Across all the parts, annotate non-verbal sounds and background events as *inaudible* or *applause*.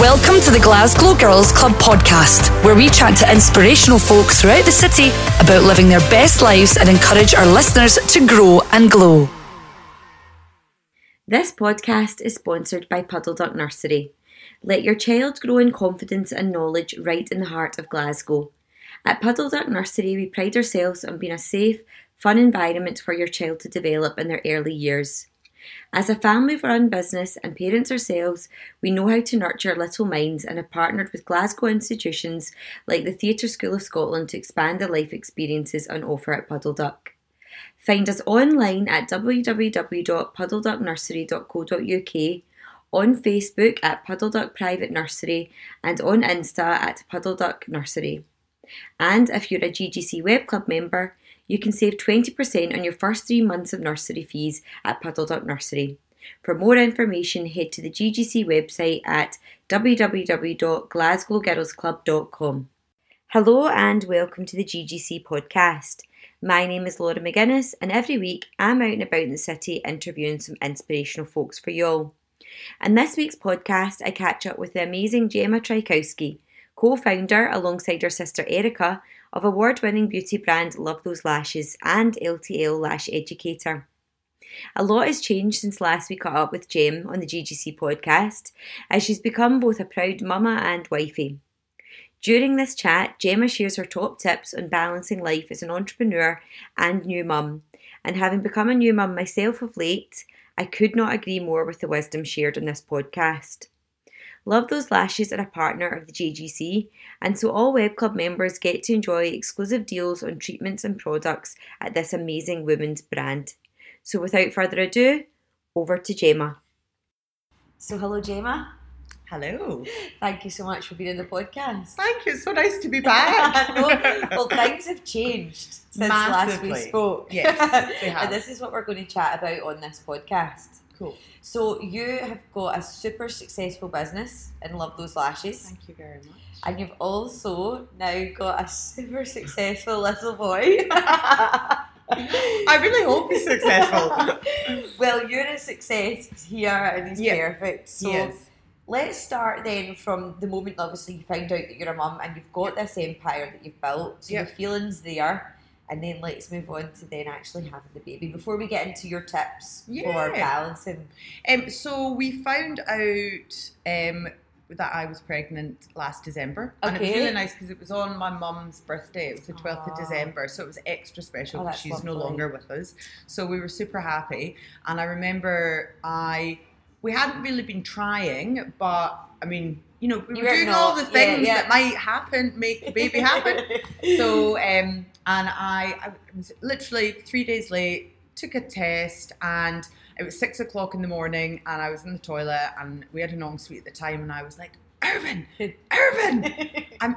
Welcome to the Glasgow Girls Club podcast, where we chat to inspirational folk throughout the city about living their best lives and encourage our listeners to grow and glow. This podcast is sponsored by Puddle Duck Nursery. Let your child grow in confidence and knowledge right in the heart of Glasgow. At Puddle Duck Nursery, we pride ourselves on being a safe, fun environment for your child to develop in their early years. As a family run business and parents ourselves, we know how to nurture little minds and have partnered with Glasgow institutions like the Theatre School of Scotland to expand the life experiences on offer at Puddle Duck. Find us online at www.puddleducknursery.co.uk, on Facebook at Puddle Duck Private Nursery, and on Insta at Puddle Duck Nursery. And if you're a GGC Web Club member, you can save 20% on your first three months of nursery fees at Puddle Duck Nursery. For more information, head to the GGC website at www.glasgowgirlsclub.com. Hello and welcome to the GGC podcast. My name is Laura McGuinness, and every week I'm out and about in the city interviewing some inspirational folks for y'all. In this week's podcast, I catch up with the amazing Gemma Trajkowski, co founder alongside her sister Erica of award winning beauty brand Love Those Lashes and LTL Lash Educator. A lot has changed since last we caught up with Gem on the GGC podcast, as she's become both a proud mama and wifey. During this chat, Gemma shares her top tips on balancing life as an entrepreneur and new mum. And having become a new mum myself of late, I could not agree more with the wisdom shared on this podcast. Love Those Lashes are a partner of the GGC, and so all Web Club members get to enjoy exclusive deals on treatments and products at this amazing women's brand. So without further ado, over to Gemma. So, hello, Gemma. Hello. Thank you so much for being in the podcast. Thank you. It's so nice to be back. *laughs* no, well, things have changed since last we spoke. Yes, they *laughs* have. and this is what we're going to chat about on this podcast. Cool. So, you have got a super successful business and love those lashes. Thank you very much. And you've also now got a super successful little boy. *laughs* *laughs* I really hope he's successful. *laughs* well, you're a success here and he's Yeah. perfect. So yes. let's start then from the moment obviously you find out that you're a mum and you've got this empire that you've built. So Yep. the feelings there. And then let's move on to then actually having the baby. Before we get into your tips for Yeah. balancing. Um, so we found out um, that I was pregnant last December. And it was really nice because it was on my mum's birthday. It was the 12th of. December. So it was extra special Oh, she's no longer with us. So we were super happy. And I remember I, we hadn't really been trying, but I mean, you know, we You were doing not- all the yeah, things yeah. that might happen, make the baby happen. *laughs* so um and I, I was literally three days late took a test and it was six o'clock in the morning and I was in the toilet and we had an ensuite at the time and I was like Irvin *laughs* Irvin *laughs* I'm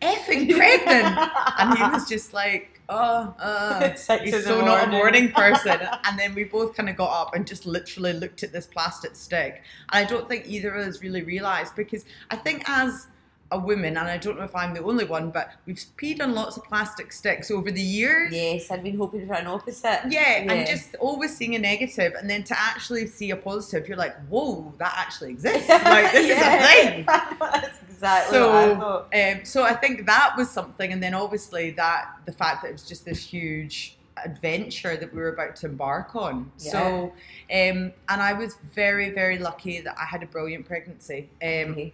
effing pregnant. *laughs* And he was just like oh uh *laughs* he's so not a morning. morning *laughs* person. And then we both kind of got up and just literally looked at this plastic stick. And I don't think either of us really realised because I think as a woman, and I don't know if I'm the only one, but we've peed on lots of plastic sticks over the years. yes, I've been hoping for an opposite. Yeah, Yeah. and just always seeing a negative, and then to actually see a positive, you're like, whoa, that actually exists. *laughs* Like, this Yeah. is a thing. *laughs* That's exactly what I thought. Um, so I think that was something, and then obviously that the fact that it was just this huge adventure that we were about to embark on. So, um, and I was very, very lucky that I had a brilliant pregnancy. Um, Okay.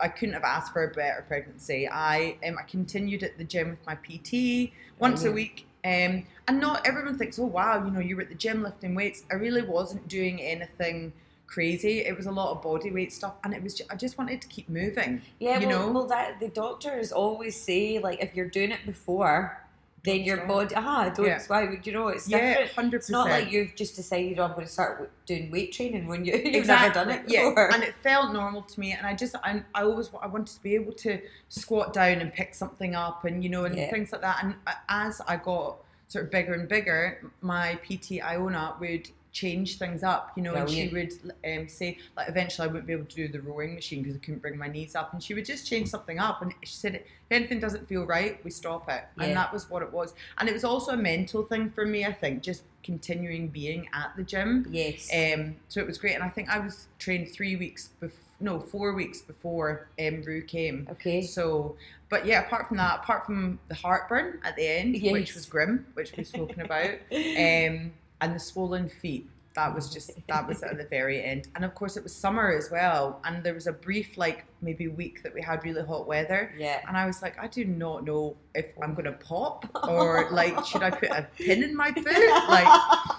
I couldn't have asked for a better pregnancy. I um, I continued at the gym with my PT once a week. Um, and not everyone thinks, oh wow, you know, you were at the gym lifting weights. I really wasn't doing anything crazy. It was a lot of body weight stuff, and it was ju- I just wanted to keep moving. Yeah, you well, know? well that, the doctors always say like if you're doing it before, then your body ah don't Yeah. why would you know it's Yeah, hundred It's not like you've just decided oh, I'm going to start doing weight training when you *laughs* you've never done it yeah, before. and it felt normal to me, and I just I, I always I wanted to be able to squat down and pick something up, and you know, and Yeah. things like that. And as I got sort of bigger and bigger, my PT Iona would change things up, you know, and she would um, say like eventually I wouldn't be able to do the rowing machine because I couldn't bring my knees up, and she would just change something up, and she said if anything doesn't feel right, we stop it, Yeah. and that was what it was, and it was also a mental thing for me, I think, just continuing being at the gym. yes. Um, so it was great, and I think I was trained three weeks before no four weeks before um, Rue came. Okay. So, but yeah, apart from that, apart from the heartburn at the end, Yes. which was grim, which we've spoken about, *laughs* um, and the swollen feet, that was just that was at the very end. And of course, it was summer as well, and there was a brief like maybe week that we had really hot weather. Yeah. And I was like, I do not know if I'm gonna pop *laughs* or like should I put a pin in my foot? Like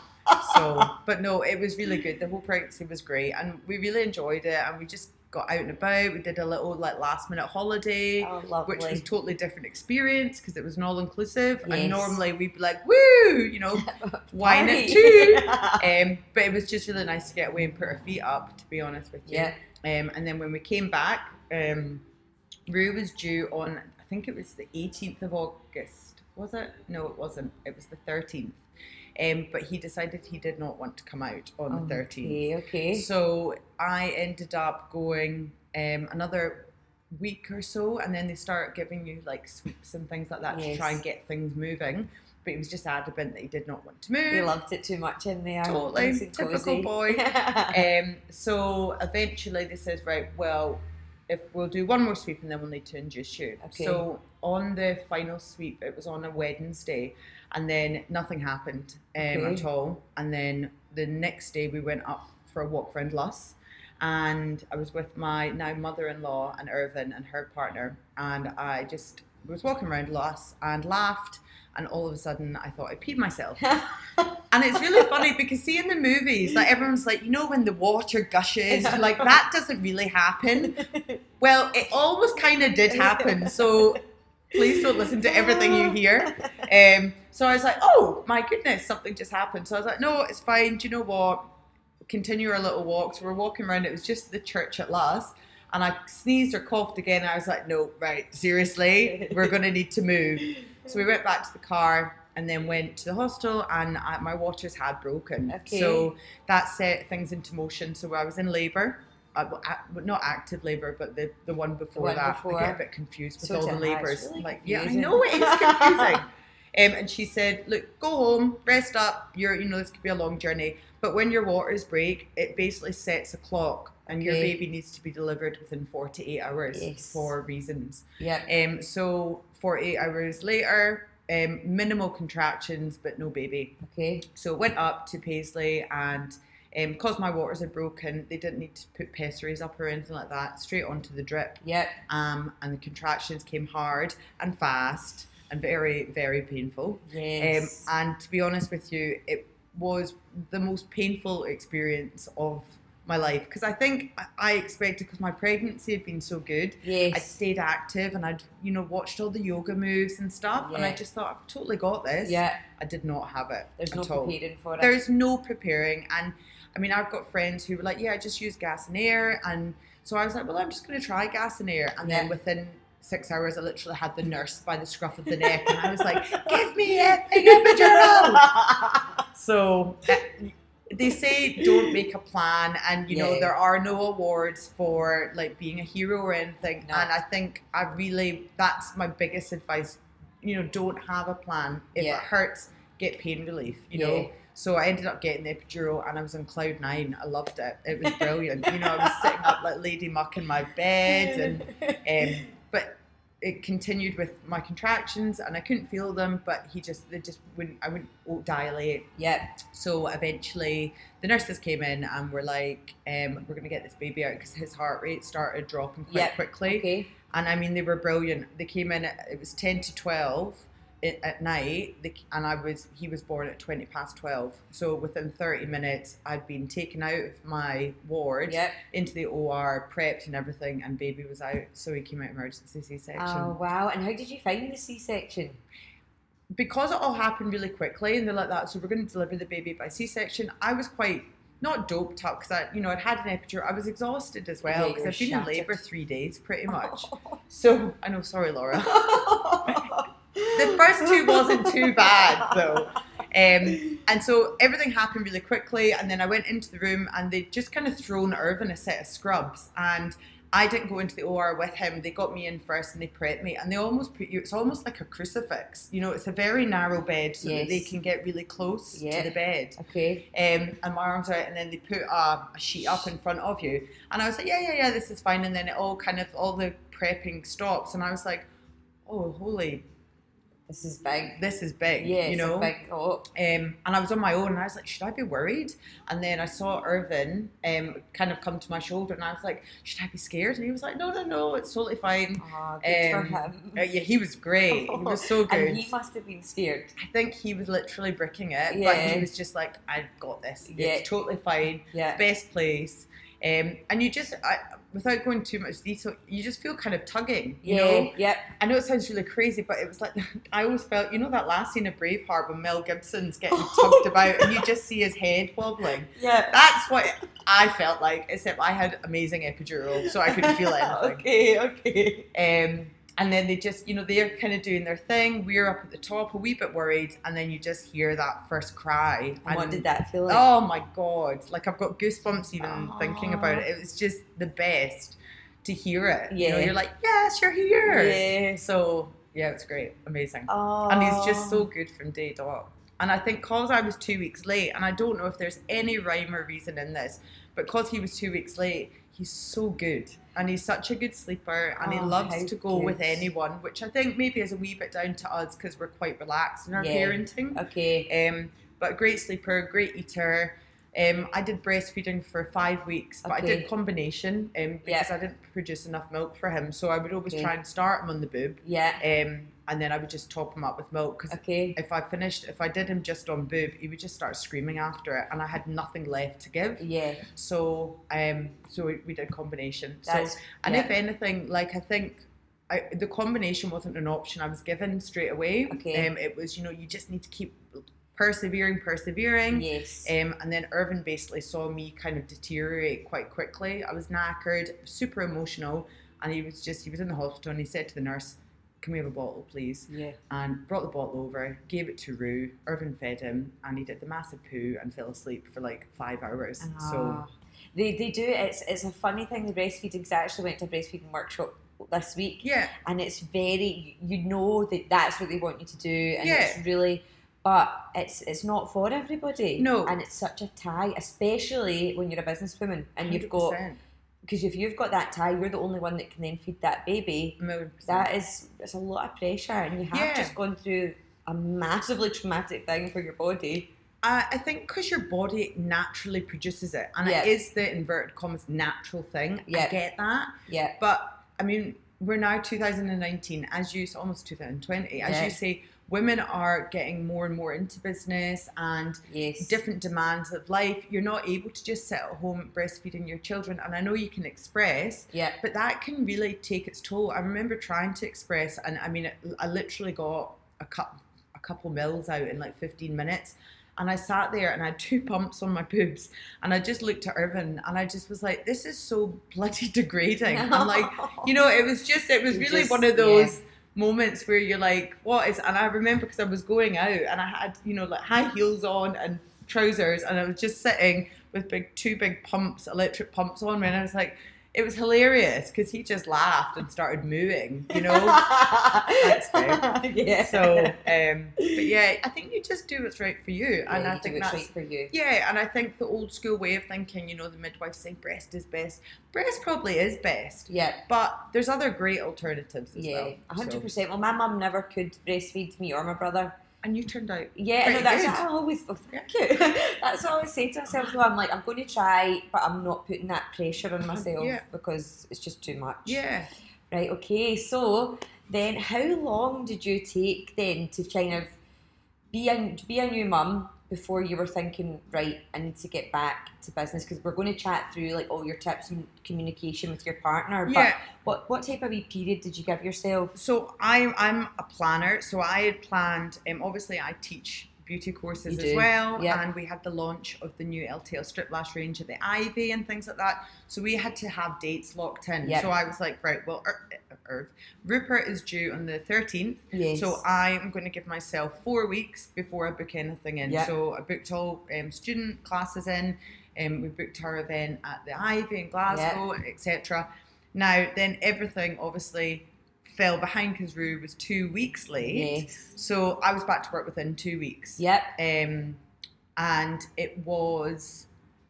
so but no, it was really good. The whole pregnancy was great and we really enjoyed it and we just got out and about. We did a little like last minute holiday. Oh. Which was totally different experience because it was an all inclusive, Yes. and normally we'd be like, "Woo!" you know, *laughs* wine it too. *laughs* um, but it was just really nice to get away and put our feet up. To be honest with you, yeah. um, and then when we came back, um, Rue was due on, I think it was the 18th of August. Was it? No, it wasn't. It was the 13th. Um, but he decided he did not want to come out on the 13th. Okay. Okay. So I ended up going um, another week or so, and then they start giving you like sweeps and things like that to try and get things moving. But he was just adamant that he did not want to move. He loved it too much in there. Totally. Typical cozy. boy. *laughs* Um, so eventually they says, right, well, if we'll do one more sweep and then we'll need to induce you. Okay. So on the final sweep, it was on a Wednesday, and then nothing happened um, Okay. at all. And then the next day we went up for a walk around Luss, and I was with my now mother-in-law and Irvin and her partner, and I just was walking around Luss and laughed. And all of a sudden, I thought I peed myself. *laughs* And it's really funny because see in the movies, like everyone's like, you know, when the water gushes, like that doesn't really happen. *laughs* Well, it almost kind of did happen. So please don't listen to everything you hear. *laughs* Um, so I was like, oh my goodness, something just happened. So I was like, no, it's fine. Do you know what? Continue our little walk. So we're walking around. It was just the church at Luss. And I sneezed or coughed again. I was like, no, right, seriously, we're going to need to move. *laughs* So we went back to the car and then went to the hostel, and I, my waters had broken. Okay. So that set things into motion. So I was in labour. Uh, well, ac- well, not active labour, but the, the one before one that. before. I get a bit confused with So all the did I. It's labours. really like, yeah, I know it is confusing. *laughs* um, and she said, "Look, go home, rest up. You're, you know, this could be a long journey. But when your waters break, it basically sets a clock, and your baby needs to be delivered within 48 hours Yes. for reasons. yeah. Um, so 48 hours later, um, minimal contractions, but no baby. Okay. So it went up to Paisley and um, because my waters had broken, they didn't need to put pessaries up or anything like that, straight onto the drip. Yeah. Um, and the contractions came hard and fast and very, very painful. Yes. Um, and to be honest with you, it was the most painful experience of my life because I think I- expected because my pregnancy had been so good Yes. I stayed active and I'd, you know, watched all the yoga moves and stuff. yeah. And I just thought, I've totally got this. Yeah. I did not have it. There's no all. preparing for it. There's no preparing. And I mean, I've got friends who were like, yeah, I just use gas and air. And so I was like, well, I'm just going to try gas and air. And then within six hours, I literally had the nurse by the scruff of the neck. And I was like, give me a, an epidural. So uh, they say don't make a plan, and you know Yeah. there are no awards for like being a hero or anything. No. And I think I really that's my biggest advice. You know, don't have a plan. If Yeah. it hurts, get pain relief. You Yeah. know. So I ended up getting the epidural, and I was on cloud nine. I loved it. It was brilliant. you know, I was sitting up like Lady Muck in my bed, and um, it continued with my contractions, and I couldn't feel them. But he just they just wouldn't. I wouldn't dilate. yeah. So eventually, the nurses came in and were like, um, "We're going to get this baby out because his heart rate started dropping quite Yep. quickly." Okay. And I mean, they were brilliant. They came in. At, it was ten to twelve i- at night, they, and I was he was born at twenty past twelve. So within thirty minutes, I'd been taken out of my ward Yep. into the OR, prepped and everything, and baby was out. So he came out emergency C-section. Oh wow! And how did you find the C-section? because it all happened really quickly and they're like that, so we're going to deliver the baby by C-section. I was quite not doped up because I, you know, I'd had an epidural. I was exhausted as well because I've been shattered. in labour three days pretty *laughs* much. *laughs* so I know, sorry, Laura. *laughs* the first two wasn't too bad though. Um, and so everything happened really quickly, and then I went into the room, and they'd just kind of thrown Irvin a set of scrubs, and I didn't go into the OR with him. They got me in first and they prepped me, and they almost put you. It's almost like a crucifix. You know, it's a very narrow bed so that they can get really close Yeah. to the bed. Okay. Um, and my arms out, and then they put a, a sheet up in front of you, and I was like, yeah, yeah, yeah, this is fine. And then it all kind of all the prepping stops, and I was like, oh, holy, This is big. this is big. Yeah, you know. big oh, Um, and I was on my own, and I was like, should I be worried? And then I saw Irvin um, kind of come to my shoulder, and I was like, should I be scared? And he was like, no, no, no, it's totally fine. oh, good Um, for him. Uh, yeah, he was great. He was so good. *laughs* And he must have been scared. I think he was literally bricking it, but he was just like, I've got this. Yeah. It's totally fine. Yeah. Best place. Um, and you just, I, without going too much detail, you just feel kind of tugging. You yeah. know, Yep. I know it sounds really crazy, but it was like *laughs* I always felt, you know, that last scene of Braveheart when Mel Gibson's getting *laughs* tugged about, and you just see his head wobbling. Yeah. That's what I felt like, except I had amazing epidural, so I couldn't feel *laughs* anything. okay. Okay. Um, and then they just, you know, they're kind of doing their thing. We're up at the top, a wee bit worried, and then you just hear that first cry. And what did that feel like? Oh my god! Like I've got goosebumps even Aw. thinking about it. It was just the best to hear it. You know, Yeah. you're like, yes, you're here. Yeah. So yeah, it's great, amazing, Oh. and he's just so good from day dot. And I think cause I was two weeks late, and I don't know if there's any rhyme or reason in this, but cause he was two weeks late, he's so good, and he's such a good sleeper, and he Oh, loves to go with anyone, which I think maybe is a wee bit down to us because we're quite relaxed in our Yeah. parenting. Okay. Um, but great sleeper, great eater. Um, I did breastfeeding for five weeks, but I did combination um, because. I didn't produce enough milk for him. So I would always Okay. try and start him on the boob, Yeah. um, and then I would just top him up with milk. Because Okay. if I finished, if I did him just on boob, he would just start screaming after it, and I had nothing left to give. Yeah. So, um, so we, we did combination. That's so, and yeah. if anything, like I think. I, the combination wasn't an option I was given straight away. Okay. Um, it was, you know, you just need to keep persevering, persevering. yes. Um, and then Irvin basically saw me kind of deteriorate quite quickly. I was knackered, super emotional, and he was just, he was in the hospital and he said to the nurse, Can we have a bottle, please? yeah. And brought the bottle over, gave it to Rue. Irvin fed him, and he did the massive poo and fell asleep for like five hours. So, Ah. they they do it's it's a funny thing. The breastfeeding. I actually went to a breastfeeding workshop this week, yeah, and it's very you know that that's what they want you to do, and Yeah. it's really. But it's it's not for everybody. No. and it's such a tie, especially when you're a businesswoman and you've got 100%. Because if you've got that tie, you're the only one that can then feed that baby. A million percent. That is it's a lot of pressure, and you have Yeah. just gone through a massively traumatic thing for your body. I, I think because your body naturally produces it, and Yeah. it is the inverted commas natural thing. Yeah. I get that. Yeah, But I mean, we're now 2019, as you almost 2020. As Yeah. you say, women are getting more and more into business and yes, different demands of life. You're not able to just sit at home breastfeeding your children. And I know you can express, Yeah, but that can really take its toll. I remember trying to express, and I mean, I literally got a cup, a couple mils out in like 15 minutes. And I sat there and I had two *laughs* pumps on my boobs, and I just looked at Irvin, and I just was like, "This is so bloody *laughs* degrading." I'm like, *laughs* you know, it was just, it was really just- one of those moments where you're like, what is, and I remember because I was going out and I had, you know, like high heels on and trousers, and I was just sitting with big, two big pumps, electric pumps on and I was like, it was hilarious because he just laughed and started mooing, you know. *laughs* Thanks, yeah. so, um, but yeah, I think you just do what's right for you, and Yeah, I you think what's that's right for you. yeah, and I think the old school way of thinking, you know, the midwife saying breast is best. Breast probably is best, Yeah, but there's other great alternatives as yeah, well. a hundred percent. Well, my mum never could breastfeed me or my brother. And you turned out Yeah, no, that's good. what I always oh, thank you. *laughs* that's what I always say to myself. Though I'm like, I'm going to try, but I'm not putting that pressure on *laughs* myself Yeah. because it's just too much. yeah. Right. Okay. So then, how long did you take then to kind of be a be a new mum before you were thinking, right, I need to get back to business? Because we're going to chat through like all your tips and communication with your partner. Yeah. But what what type of wee period did you give yourself? So I, I'm a planner. So I had planned. Um, obviously, I teach beauty courses as well, yeah. and we had the launch of the new LTL strip lash range at the Ivy and things like that. So we had to have dates locked in. Yeah. So I was like, right, well, Ir- Ir- Rupert is due on the 13th. Yes. So I'm going to give myself four weeks before I book anything in. Yeah. So I booked all um, student classes in. Um, we booked her event at the Ivy in Glasgow, etc. Now, then everything obviously fell behind because Rue was two weeks late. Yes. So I was back to work within two weeks. Yep. Um, and it was,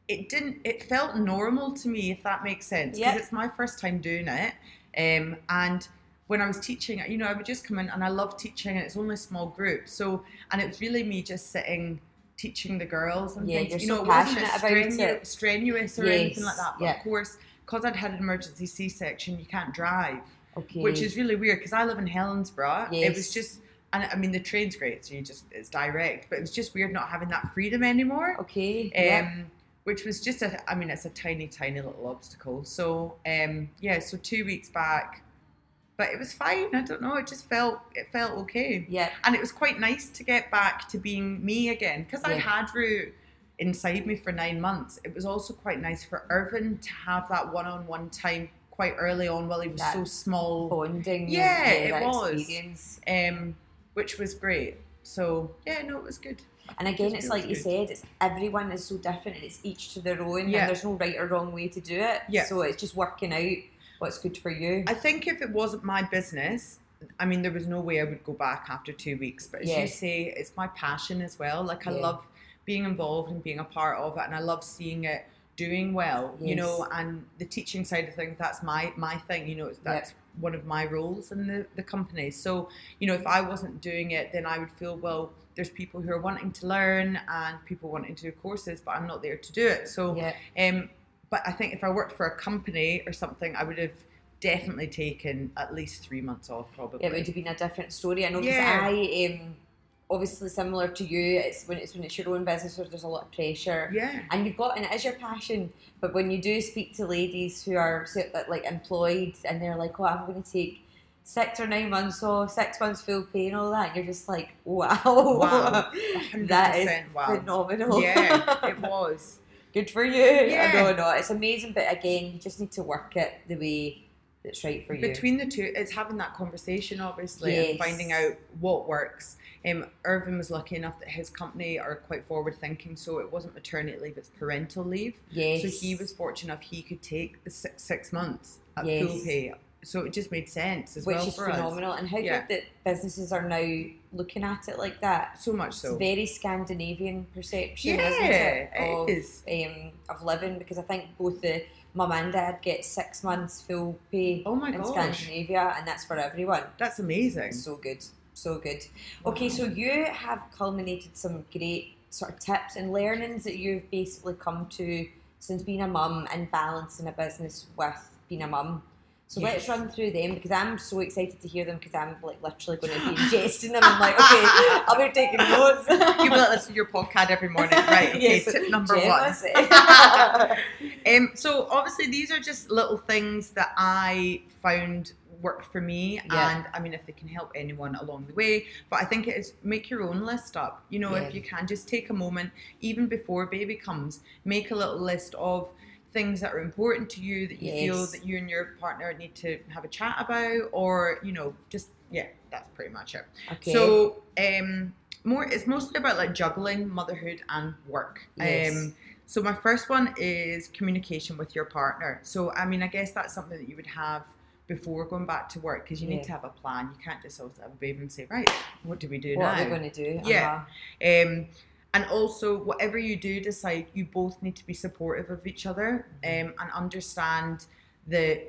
it didn't, it felt normal to me, if that makes sense. Because Yep. it's my first time doing it. Um, and when I was teaching, you know, I would just come in and I love teaching, and it's only a small group. So, and it was really me just sitting teaching the girls and Yeah, things. you're you so know, it wasn't strenu- it. strenuous or Yes, anything like that. But yeah. of course, because I'd had an emergency C-section, you can't drive, Okay. which is really weird because I live in Helensburgh. It was just, and I mean the train's great, so you just it's direct, but it was just weird not having that freedom anymore. okay. Um, yep. which was just a, I mean, it's a tiny, tiny little obstacle. So, um, yeah, so two weeks back, but it was fine. I don't know. It just felt, it felt okay. Yeah. And it was quite nice to get back to being me again because I'd had Rue inside me for nine months. It was also quite nice for Irvin to have that one-on-one time quite early on while he was That so small, Bonding. Yeah, it was. Experience. um, which was great. So yeah, no, it was good. And again, it's feels like you said, it's everyone is so different, and it's each to their own, Yeah. and there's no right or wrong way to do it. Yeah. So it's just working out what's good for you. I think if it wasn't my business, I mean, there was no way I would go back after two weeks. But as you say, it's my passion as well. Like I Yeah. love being involved and being a part of it, and I love seeing it doing well. You know, and the teaching side of things, that's my my thing. You know, it's- that's one of my roles in the the company. So you know, if I wasn't doing it, then I would feel well. There's people who are wanting to learn and people wanting to do courses, but I'm not there to do it. So yeah. um, but I think if I worked for a company or something, I would have definitely taken at least three months off, probably. it would have been a different story. I know because Yeah. I um obviously similar to you. It's when it's when it's your own business where there's a lot of pressure. yeah, And you've got, and it is your passion. But when you do speak to ladies who are like employed and they're like, "Oh, I'm going to take six or nine months off, six months full pay, and all that," and you're just like, "Wow, Wow. *laughs* that is 100% wow. phenomenal." yeah, it *laughs* was. good for you. Yeah. No, no, it's amazing. But again, you just need to work it the way that's right for you. Between the two, it's having that conversation, obviously, and finding out what works. Um, Irvin was lucky enough that his company are quite forward thinking, so it wasn't maternity leave; it's parental leave. yes. So he was fortunate enough he could take the six, six months at full Yes. pay. So it just made sense as which well is for us. phenomenal, and how Yeah. good that businesses are now looking at it like that. So much It's so. a very Scandinavian perception, Yeah, isn't it? it Of, is. Um, of living because I think both the mum and dad get six months full pay Oh my in gosh. Scandinavia, and that's for everyone. That's amazing. So good, so good. Okay, so you have culminated some great sort of tips and learnings that you've basically come to since being a mum and balancing a business with being a mum. So let's run through them because I'm so excited to hear them because I'm like literally going to be *laughs* ingesting them. I'm like, okay, I'll *laughs* be taking notes. you will listen to your podcast every morning, *laughs* right? Okay, Yes. tip number one. Um, so obviously these are just little things that I found worked for me, Yeah. and I mean if they can help anyone along the way. But I think it is make your own list up. You know, Yeah. if you can, just take a moment, even before baby comes, make a little list of things that are important to you that you feel that you and your partner need to have a chat about, or you know, just yeah, that's pretty much it. okay. So um more it's mostly about like juggling motherhood and work. Yes. Um so my first one is communication with your partner. So I mean I guess that's something that you would have before going back to work because you Yeah. need to have a plan. You can't just also have a baby and say, right, what do we do now? what now? are we going to do? Yeah. Uh-huh. Um, and also, whatever you do decide, you both need to be supportive of each other Mm-hmm. um, and understand the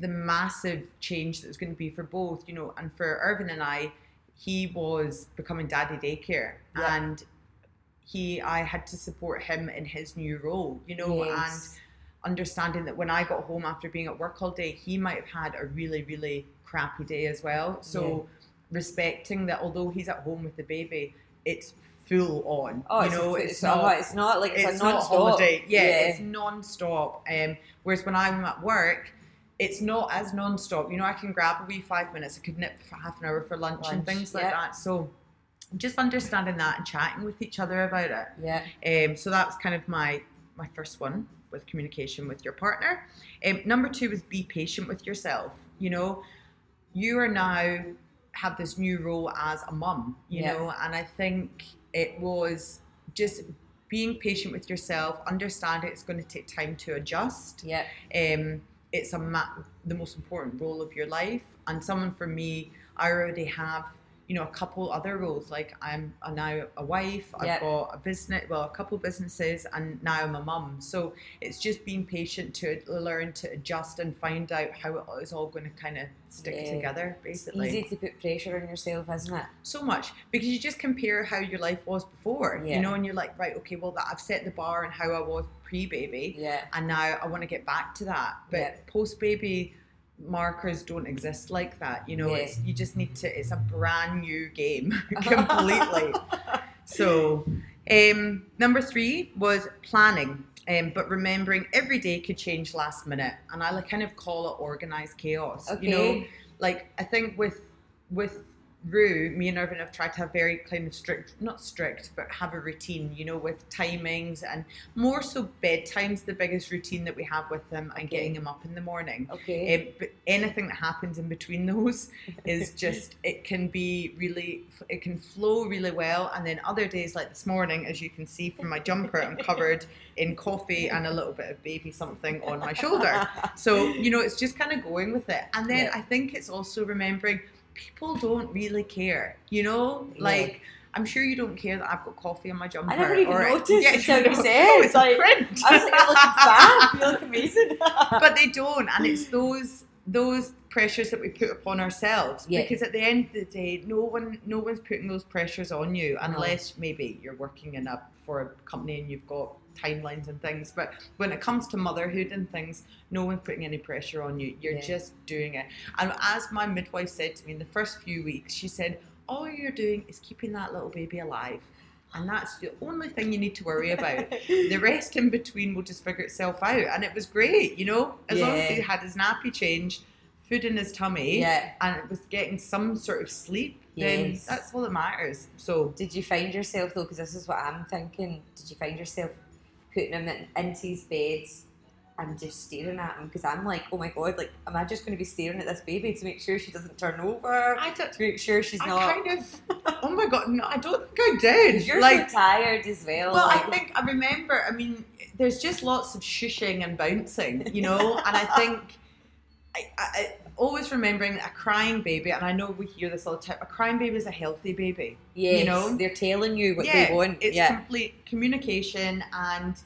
the massive change that it's going to be for both. You know, and for Irvin and I, he was becoming daddy daycare, Yeah. and he I had to support him in his new role. You know, and Yes. Understanding that when I got home after being at work all day, he might have had a really, really crappy day as well. So respecting that although he's at home with the baby, it's full on. Oh, you it's, know, it's, it's not. It's not like it's, it's a non-stop. holiday. Yeah, yeah. it's non-stop. Um, whereas when I'm at work, it's not as non-stop. You know, I can grab a wee five minutes. I could nip for half an hour for lunch, and things like yeah. that. So just understanding that and chatting with each other about it. yeah. Um, so that's kind of my my first one with communication with your partner. Um, number two is be patient with yourself. You know, you are now have this new role as a mum. You Yeah. know, and I think it was just being patient with yourself, understand it's going to take time to adjust, Yeah. um, it's a ma- the most important role of your life. And someone for me, I already have you know a couple other roles like i'm a, now a wife i've Yep. got a business well a couple businesses and now i'm a mum so it's just being patient to learn to adjust and find out how it is all going to kind of stick Yeah. together basically It's Easy to put pressure on yourself, isn't it? so much because you just compare how your life was before Yeah. you know and you're like right okay well that i've set the bar and how i was pre-baby Yeah. and now i want to get back to that but Yeah. post-baby markers don't exist like that you know Yeah. it's you just need to it's a brand new game *laughs* *laughs* completely so um number three was planning um, but remembering every day could change last minute and i like kind of call it organized chaos Okay. you know like i think with with Rue, me and Irvin have tried to have very kind of strict, not strict, but have a routine, you know, with timings and more so bedtime's the biggest routine that we have with them and Okay. getting them up in the morning. Okay. Um, but anything that happens in between *laughs* those is *laughs* just it can be really it can flow really well and then other days like this morning as you can see from my jumper i'm covered *laughs* in coffee and a little bit of baby something on my shoulder so you know it's just kind of going with it and then Yeah. i think it's also remembering people don't really care you know Yeah. like I'm sure you don't care that I've got coffee on my jumper. I never even or, noticed Yeah, until you no, said. no, it's Like, print. I was like, you're looking fab. You look amazing. *laughs* but they don't and it's those those pressures that we put upon ourselves Yeah. because at the end of the day no one no one's putting those pressures on you No. unless maybe you're working in a for a company and you've got timelines and things but when it comes to motherhood and things no one's putting any pressure on you you're Yeah. just doing it and as my midwife said to me in the first few weeks she said all you're doing is keeping that little baby alive and that's the only thing you need to worry about the *laughs* rest in between will just figure itself out. And it was great, you know, as long as Yeah. he had his nappy change, food in his tummy, yeah. and it was getting some sort of sleep, then that's all that matters. So Did you find yourself though? Because this is what I'm thinking. Did you find yourself putting him in, into his bed and just staring at him? Because I'm like, oh my god, like, am I just going to be staring at this baby to make sure she doesn't turn over? I don't. To make sure she's I not. kind of. *laughs* Oh my god! No, I don't think I did. You're like, so tired as well. well, I think I remember. I mean, there's just lots of shushing and bouncing, you know, and I think. I, I always remembering that a crying baby, and I know we hear this all the time. A crying baby is a healthy baby. yes, you know? they're telling you what yeah, they want. It's yeah, complete communication and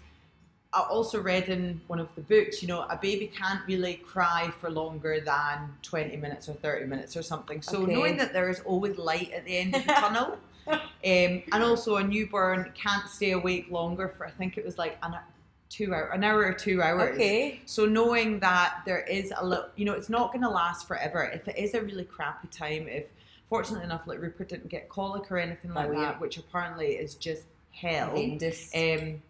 I also read in one of the books, you know, a baby can't really cry for longer than 20 minutes or 30 minutes or something. So Okay. knowing that there is always light at the end of the *laughs* tunnel, um, and also a newborn can't stay awake longer for I think it was like an two hour, an hour or two hours. okay. So knowing that there is a little, you know, it's not going to last forever. If it is a really crappy time, if fortunately enough, like Rupert didn't get colic or anything like Oh, yeah. that, which apparently is just hell. Um,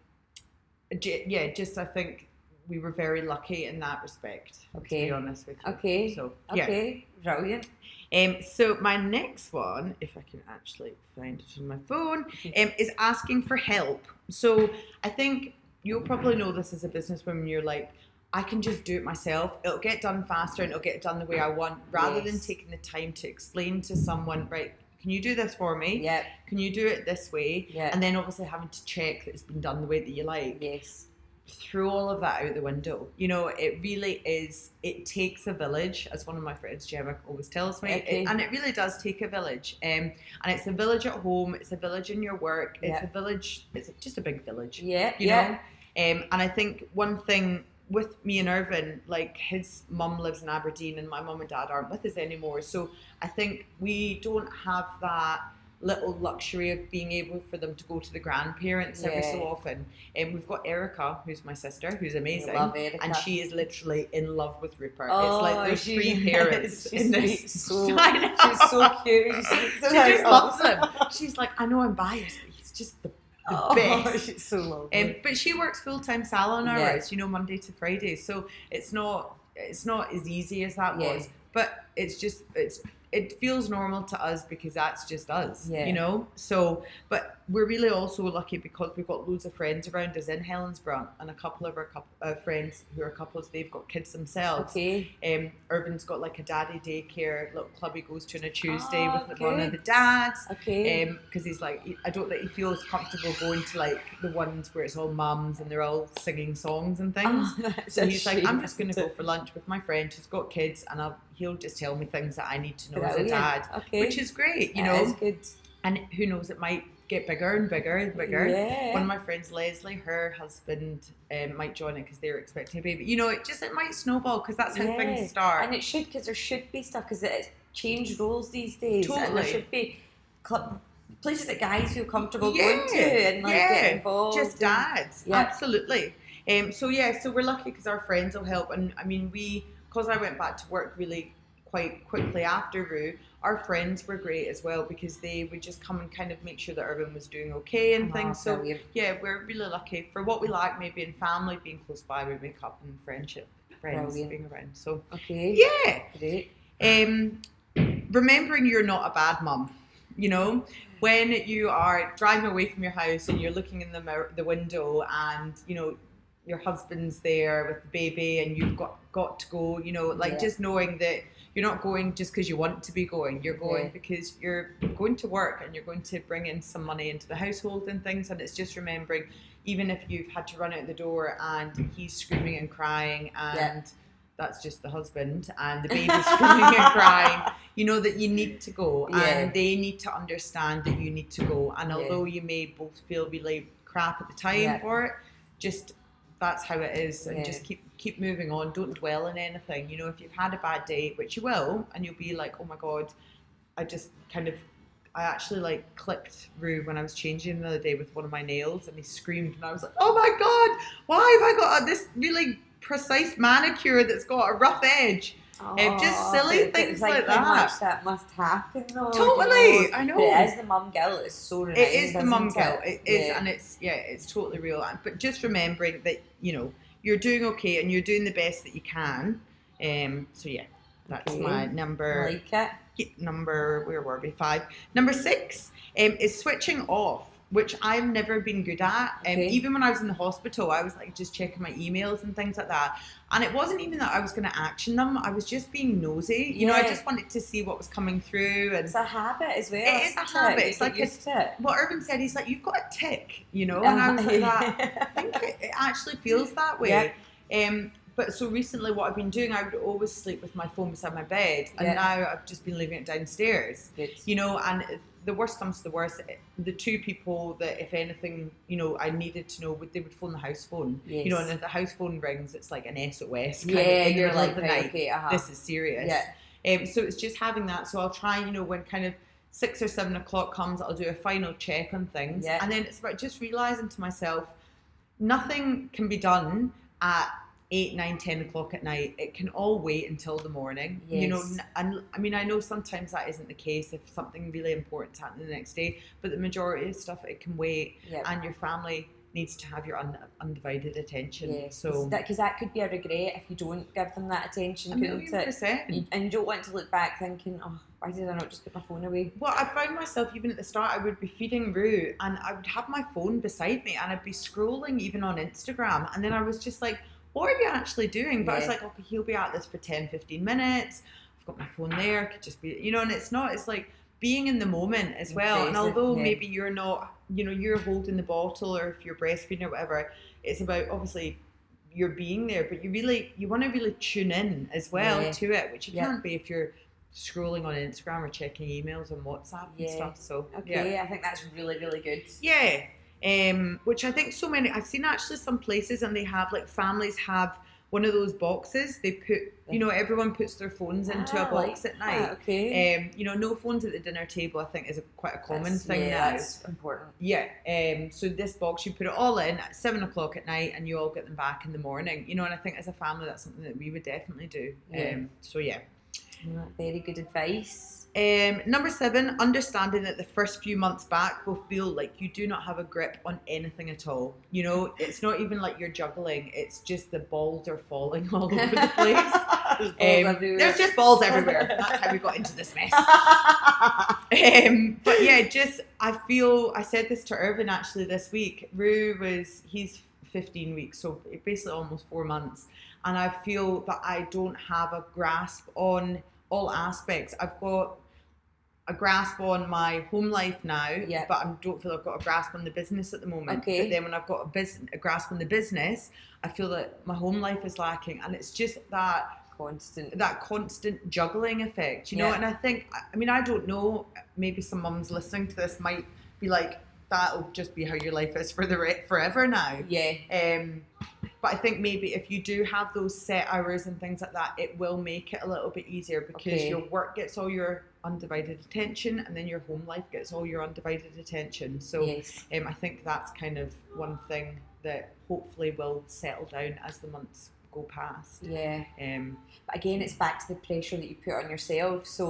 j- yeah, just I think we were very lucky in that respect. okay To be honest with you. Okay. So yeah. okay, brilliant. Um, so my next one, if I can actually find it on my phone, um, is asking for help. So I think you'll probably know this as a businesswoman. You're like, I can just do it myself. It'll get done faster and it'll get done the way I want, rather than taking the time to explain to someone, right? Can you do this for me? Yeah, Can you do it this way? yeah, And then obviously having to check that it's been done the way that you like yes. throw all of that out the window. You know, it really is, it takes a village, as one of my friends, Gemma, always tells me. Okay. It- and it really does take a village. Um, and it's a village at home, it's a village in your work, it's Yeah. a village, it's just a big village, Yeah, you yeah. know? Um, and I think one thing with me and Irvin, like his mum lives in Aberdeen and my mum and dad aren't with us anymore. So I think we don't have that little luxury of being able for them to go to the grandparents every so often. And we've got Erica, who's my sister, who's amazing. Love Erica. And she is literally in love with Rupert. Oh, it's like there's she- three *laughs* parents in this. *laughs* so- She's so cute. She's so *laughs* She just cute. loves him. She's like, I know I'm biased, but he's just the *laughs* Oh, best. she's so lovely. Um, but she works full time salon Yeah. hours, you know, Monday to Friday. So it's not it's not as easy as that Yeah. was. But it's just it's it feels normal to us because that's just us, Yeah. you know. So, but we're really also lucky because we've got loads of friends around us in Helensburgh, and a couple of our couple, uh, friends who are couples, they've got kids themselves. Okay. Um, Irvin's got like a daddy daycare little club he goes to on a Tuesday Oh, with one of the dads. Okay. because he's like, I don't think he feels comfortable going to like the ones where it's all mums and they're all singing songs and things. Oh, *laughs* So he's like, I'm just going to go for lunch with my friend who's got kids, and I'll, he'll just tell me things that I need to know as a dad, Okay. which is great, you That know. is good. And who knows, it might get bigger and bigger and bigger. Yeah. One of my friends, Leslie, her husband um, might join it because they're expecting a baby. You know, it just it might snowball because that's how Yeah. things start. And it should, because there should be stuff, because it's changed roles these days. And there Totally. should be club, places that guys feel comfortable Yeah, going to and like yeah, get involved. just and- dads Yeah. absolutely um, so yeah so we're lucky because our friends will help and i mean we because i went back to work really quite quickly after Rue, our friends were great as well because they would just come and kind of make sure that Irvin was doing okay and Oh, things. So brilliant. yeah, we're really lucky for what we like, maybe in family being close by, we make up in friendship, friends Brilliant. being around. So Okay. yeah, Great. um, remembering you're not a bad mum. You know, when you are driving away from your house and you're looking in the mirror, the window, and you know your husband's there with the baby, and you've got got to go. You know, like Yeah. just knowing that you're not going just because you want to be going. You're going Yeah. because you're going to work and you're going to bring in some money into the household and things. And it's just remembering, even if you've had to run out the door and he's screaming and crying and. Yeah. That's just the husband, and the baby's screaming and *laughs* crying you know that you need to go and they need to understand that you need to go and although you may both feel really crap at the time for it just that's how it is and Yeah. just keep keep moving on don't dwell on anything you know if you've had a bad day which you will and you'll be like oh my god i just kind of I actually like clicked Rue when I was changing the other day with one of my nails and he screamed and I was like, Oh my god, why have I got this really precise manicure that's got a rough edge? Um, just silly things like how that. much that must happen though. Totally, you know? I know. But it is the mum guilt. It's so It remind, is the mum guilt. It is, Yeah. and it's yeah, it's totally real. But just remembering that you know you're doing okay and you're doing the best that you can. Um. So yeah, that's Okay. my I number. like it. Number where were we? Five. Number six um, is switching off. Which I've never been good at. Um, Okay. Even when I was in the hospital, I was like just checking my emails and things like that. And it wasn't even that I was going to action them. I was just being nosy. You know, I just wanted to see what was coming through. And It's a habit as well. It is a habit. You It's like a- it. what Irvin said, he's like, you've got a tick, you know, and I was like, that. *laughs* I think it, it actually feels that way. Yeah. Um, but so recently, what I've been doing, I would always sleep with my phone beside my bed, and Yeah. now I've just been leaving it downstairs. Good. You know, and the worst comes to the worst, the two people that, if anything, you know, I needed to know, would they would phone the house phone. You know, and if the house phone rings, it's like an SOS. Kind Yeah, of in the you're like, right, night. okay, uh-huh. This is serious. Yeah. Um, so it's just having that. So I'll try, you know, when kind of six or seven o'clock comes, I'll do a final check on things. Yeah. And then it's about just realizing to myself, nothing can be done at eight, nine, ten o'clock at night. It can all wait until the morning. You know, and I mean, I know sometimes that isn't the case if something really important's happening the next day, but the majority of stuff it can wait, Yeah. and your family needs to have your un- undivided attention. Yeah, So that because that, could be a regret if you don't give them that attention, a million percent. You- and you don't want to look back thinking, oh, why did I not just put my phone away? Well, I found myself even at the start, I would be feeding Rue and I would have my phone beside me and I'd be scrolling even on Instagram. And then I was just like, what are you actually doing? But I Yeah. like, okay, he'll be at this for 10, 15 minutes. I've got my phone there, could just be, you know, and it's not, it's like being in the moment as well. And although yeah. maybe you're not, you know, you're holding the bottle or if you're breastfeeding or whatever, it's about obviously you're being there, but you really, you want to really tune in as well Yeah. to it, which you can't be if you're scrolling on Instagram or checking emails and WhatsApp and stuff. So Okay, yeah, I think that's really, really good. yeah. Um, which I think so many. I've seen actually some places and they have like families have one of those boxes. They put, you know, everyone puts their phones into Ah, a box like at night. that, okay. Um, you know, no phones at the dinner table. I think is a, quite a common That's- thing yeah. That's important. Yeah. Um, so this box, you put it all in at seven o'clock at night, and you all get them back in the morning. You know, and I think as a family, that's something that we would definitely do. Yeah. Um, so yeah. Very good advice. Um, number seven, understanding that the first few months back will feel like you do not have a grip on anything at all. You know, it's not even like you're juggling; it's just the balls are falling *laughs* all over the place. *laughs* There's balls Um, there's just balls everywhere. *laughs* That's how we got into this mess. um, but yeah, just I feel I said this to Irvin actually this week. Rue was he's 15 weeks, so basically almost four months, and I feel that I don't have a grasp on all aspects. I've got a grasp on my home life now, Yeah. but I don't feel I've got a grasp on the business at the moment. Okay. But then when I've got a, a grasp on the business, I feel that my home life is lacking, and it's just that constant. that constant juggling effect, you know. Yeah. And I think, I mean, I don't know. Maybe some mums listening to this might be like, "That'll just be how your life is for the re- forever now." Yeah, Um, but I think maybe if you do have those set hours and things like that, it will make it a little bit easier because Okay. your work gets all your undivided attention, and then your home life gets all your undivided attention. So yes. um, I think that's kind of one thing that hopefully will settle down as the months go past. Yeah, Um, but again, it's back to the pressure that you put on yourself. So,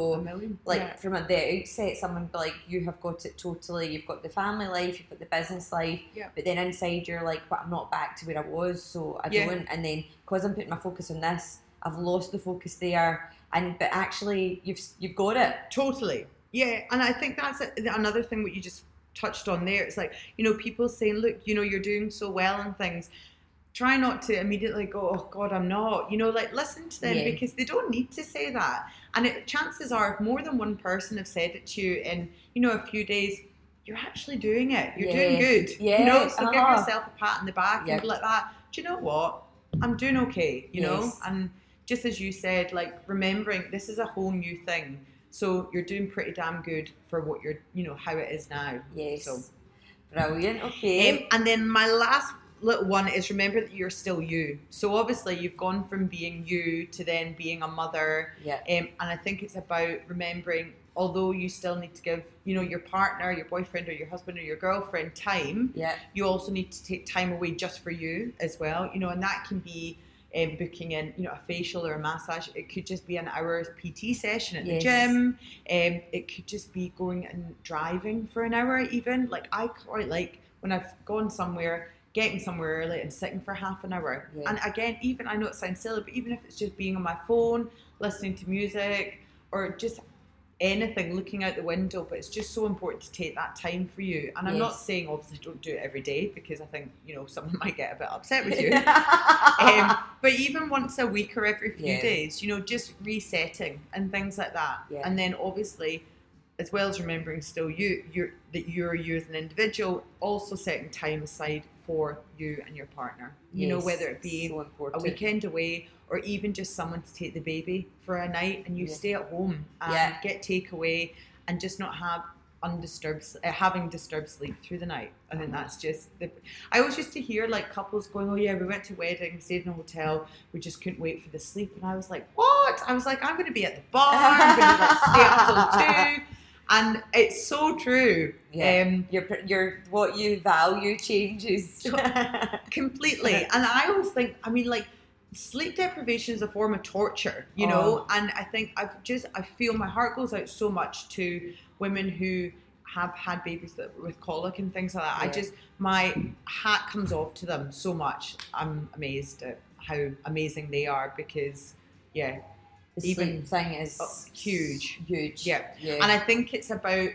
like Yeah. from the outset, someone like, "You have got it totally. You've got the family life, you've got the business life." Yeah. But then inside, you're like, "But I'm not back to where I was, so I Yeah. don't." And then because I'm putting my focus on this, I've lost the focus there. And but actually, you've you've got it. Totally. Yeah, and I think that's a, another thing what you just touched on there. It's like, you know, people saying, look, you know, you're doing so well and things. Try not to immediately go, oh God, I'm not. You know, like listen to them Yeah. because they don't need to say that. And it, chances are, if more than one person have said it to you in, you know, a few days, you're actually doing it. You're doing good. Yeah, You know, so give uh-huh. yourself a pat on the back Yeah. and be like that. Do you know what? I'm doing okay. You know, and just as you said, like remembering this is a whole new thing. So you're doing pretty damn good for what you're, you know, how it is now. Yes. So, Brilliant. Okay. um, and then my last little one is remember that you're still you. So obviously you've gone from being you to then being a mother. yeah. Um, and I think it's about remembering, although you still need to give, you know, your partner, your boyfriend, or your husband, or your girlfriend time. Yeah. You also need to take time away just for you as well. You know, and that can be. Um, booking in, you know, a facial or a massage. It could just be an hour's PT session at Yes. the gym. Um, it could just be going and driving for an hour, even. Like I quite like when I've gone somewhere, getting somewhere early and sitting for half an hour. Yeah. And again, even I know it sounds silly, but even if it's just being on my phone, listening to music, or just anything, looking out the window, but it's just so important to take that time for you. And I'm not saying obviously don't do it every day because I think you know someone *laughs* might get a bit upset with you. *laughs* um, but even once a week or every few Yeah. days, you know, just resetting and things like that. Yeah. And then obviously, as well as remembering still you, you're that you're you as an individual, also setting time aside for you and your partner. You know, whether it be so a weekend away or even just someone to take the baby for a night and you Yeah. stay at home and Yeah. get takeaway and just not have undisturbed uh, having disturbed sleep through the night i think that's just the i always used to hear like couples going oh yeah we went to wedding stayed in a hotel we just couldn't wait for the sleep and i was like what i was like i'm going to be at the bar i'm going to like stay up till two and it's so true. Yeah. um your your what you value changes. *laughs* completely. *laughs* And i always think i mean like sleep deprivation is a form of torture you know? And i think i've just i feel my heart goes out so much to women who have had babies that with colic and things like that. I just my hat comes off to them so much. I'm amazed at how amazing they are because yeah the Even- thing is oh, huge. Huge. Yeah. Yeah. And I think it's about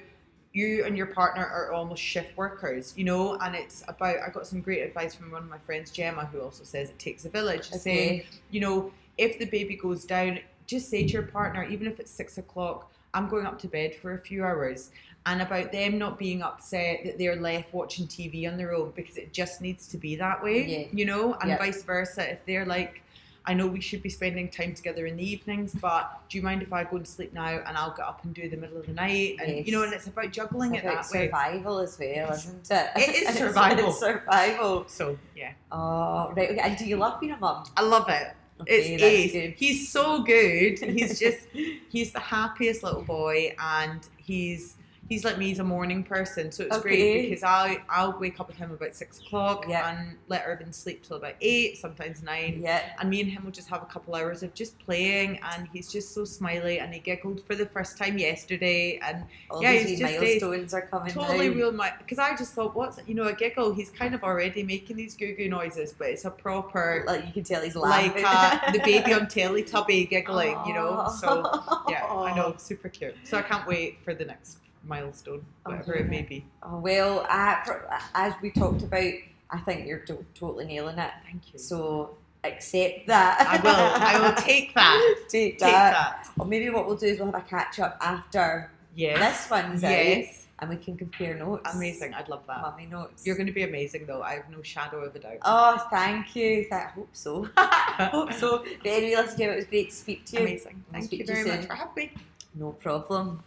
you and your partner are almost shift workers, you know, and it's about I got some great advice from one of my friends, Gemma, who also says it takes a village, saying, okay. you know, if the baby goes down, just say to your partner, even if it's six o'clock, I'm going up to bed for a few hours. And about them not being upset that they're left watching TV on their own because it just needs to be that way, Yeah. you know, and Yeah. vice versa. If they're like, I know we should be spending time together in the evenings, but do you mind if I go and sleep now and I'll get up and do the middle of the night? And Yes. you know, and it's about juggling It's it about that way. survival as well, isn't it? It is *laughs* survival. It's survival. So yeah, Oh, right. Okay. And do you love being a mum? I love it. Okay, It's ace. good. He's so good. He's just he's the happiest little boy, and he's he's like me, he's a morning person, so it's Okay. great because I I'll wake up with him about six o'clock Yeah. and let Irvin sleep till about eight, sometimes nine. Yeah. And me and him will just have a couple hours of just playing, and he's just so smiley, and he giggled for the first time yesterday, and All Yeah, he's just- milestones are coming totally now. real because I just thought, what's you know a giggle? He's kind of already making these goo goo noises, but it's a proper Like you can tell he's like laughing. uh, the *laughs* baby on Teletubby giggling, you know. So yeah, I *laughs* know, super cute. So I can't wait for the next milestone, Oh, whatever it may be. Oh, well, uh, for, as we talked about, I think you're to- totally nailing it. Thank you. So accept that. I will. I will take *laughs* that. Take Take that. that. Or maybe what we'll do is we'll have a catch up after Yes. this one's out, Yes. and we can compare notes. Amazing. I'd love that. Mummy notes. You're going to be amazing, though. I have no shadow of a doubt. Oh, thank you. I hope so. *laughs* hope so. But anyway, listen, Jim, it was great to speak to you. Amazing. Thank you to you very much for having me. No problem.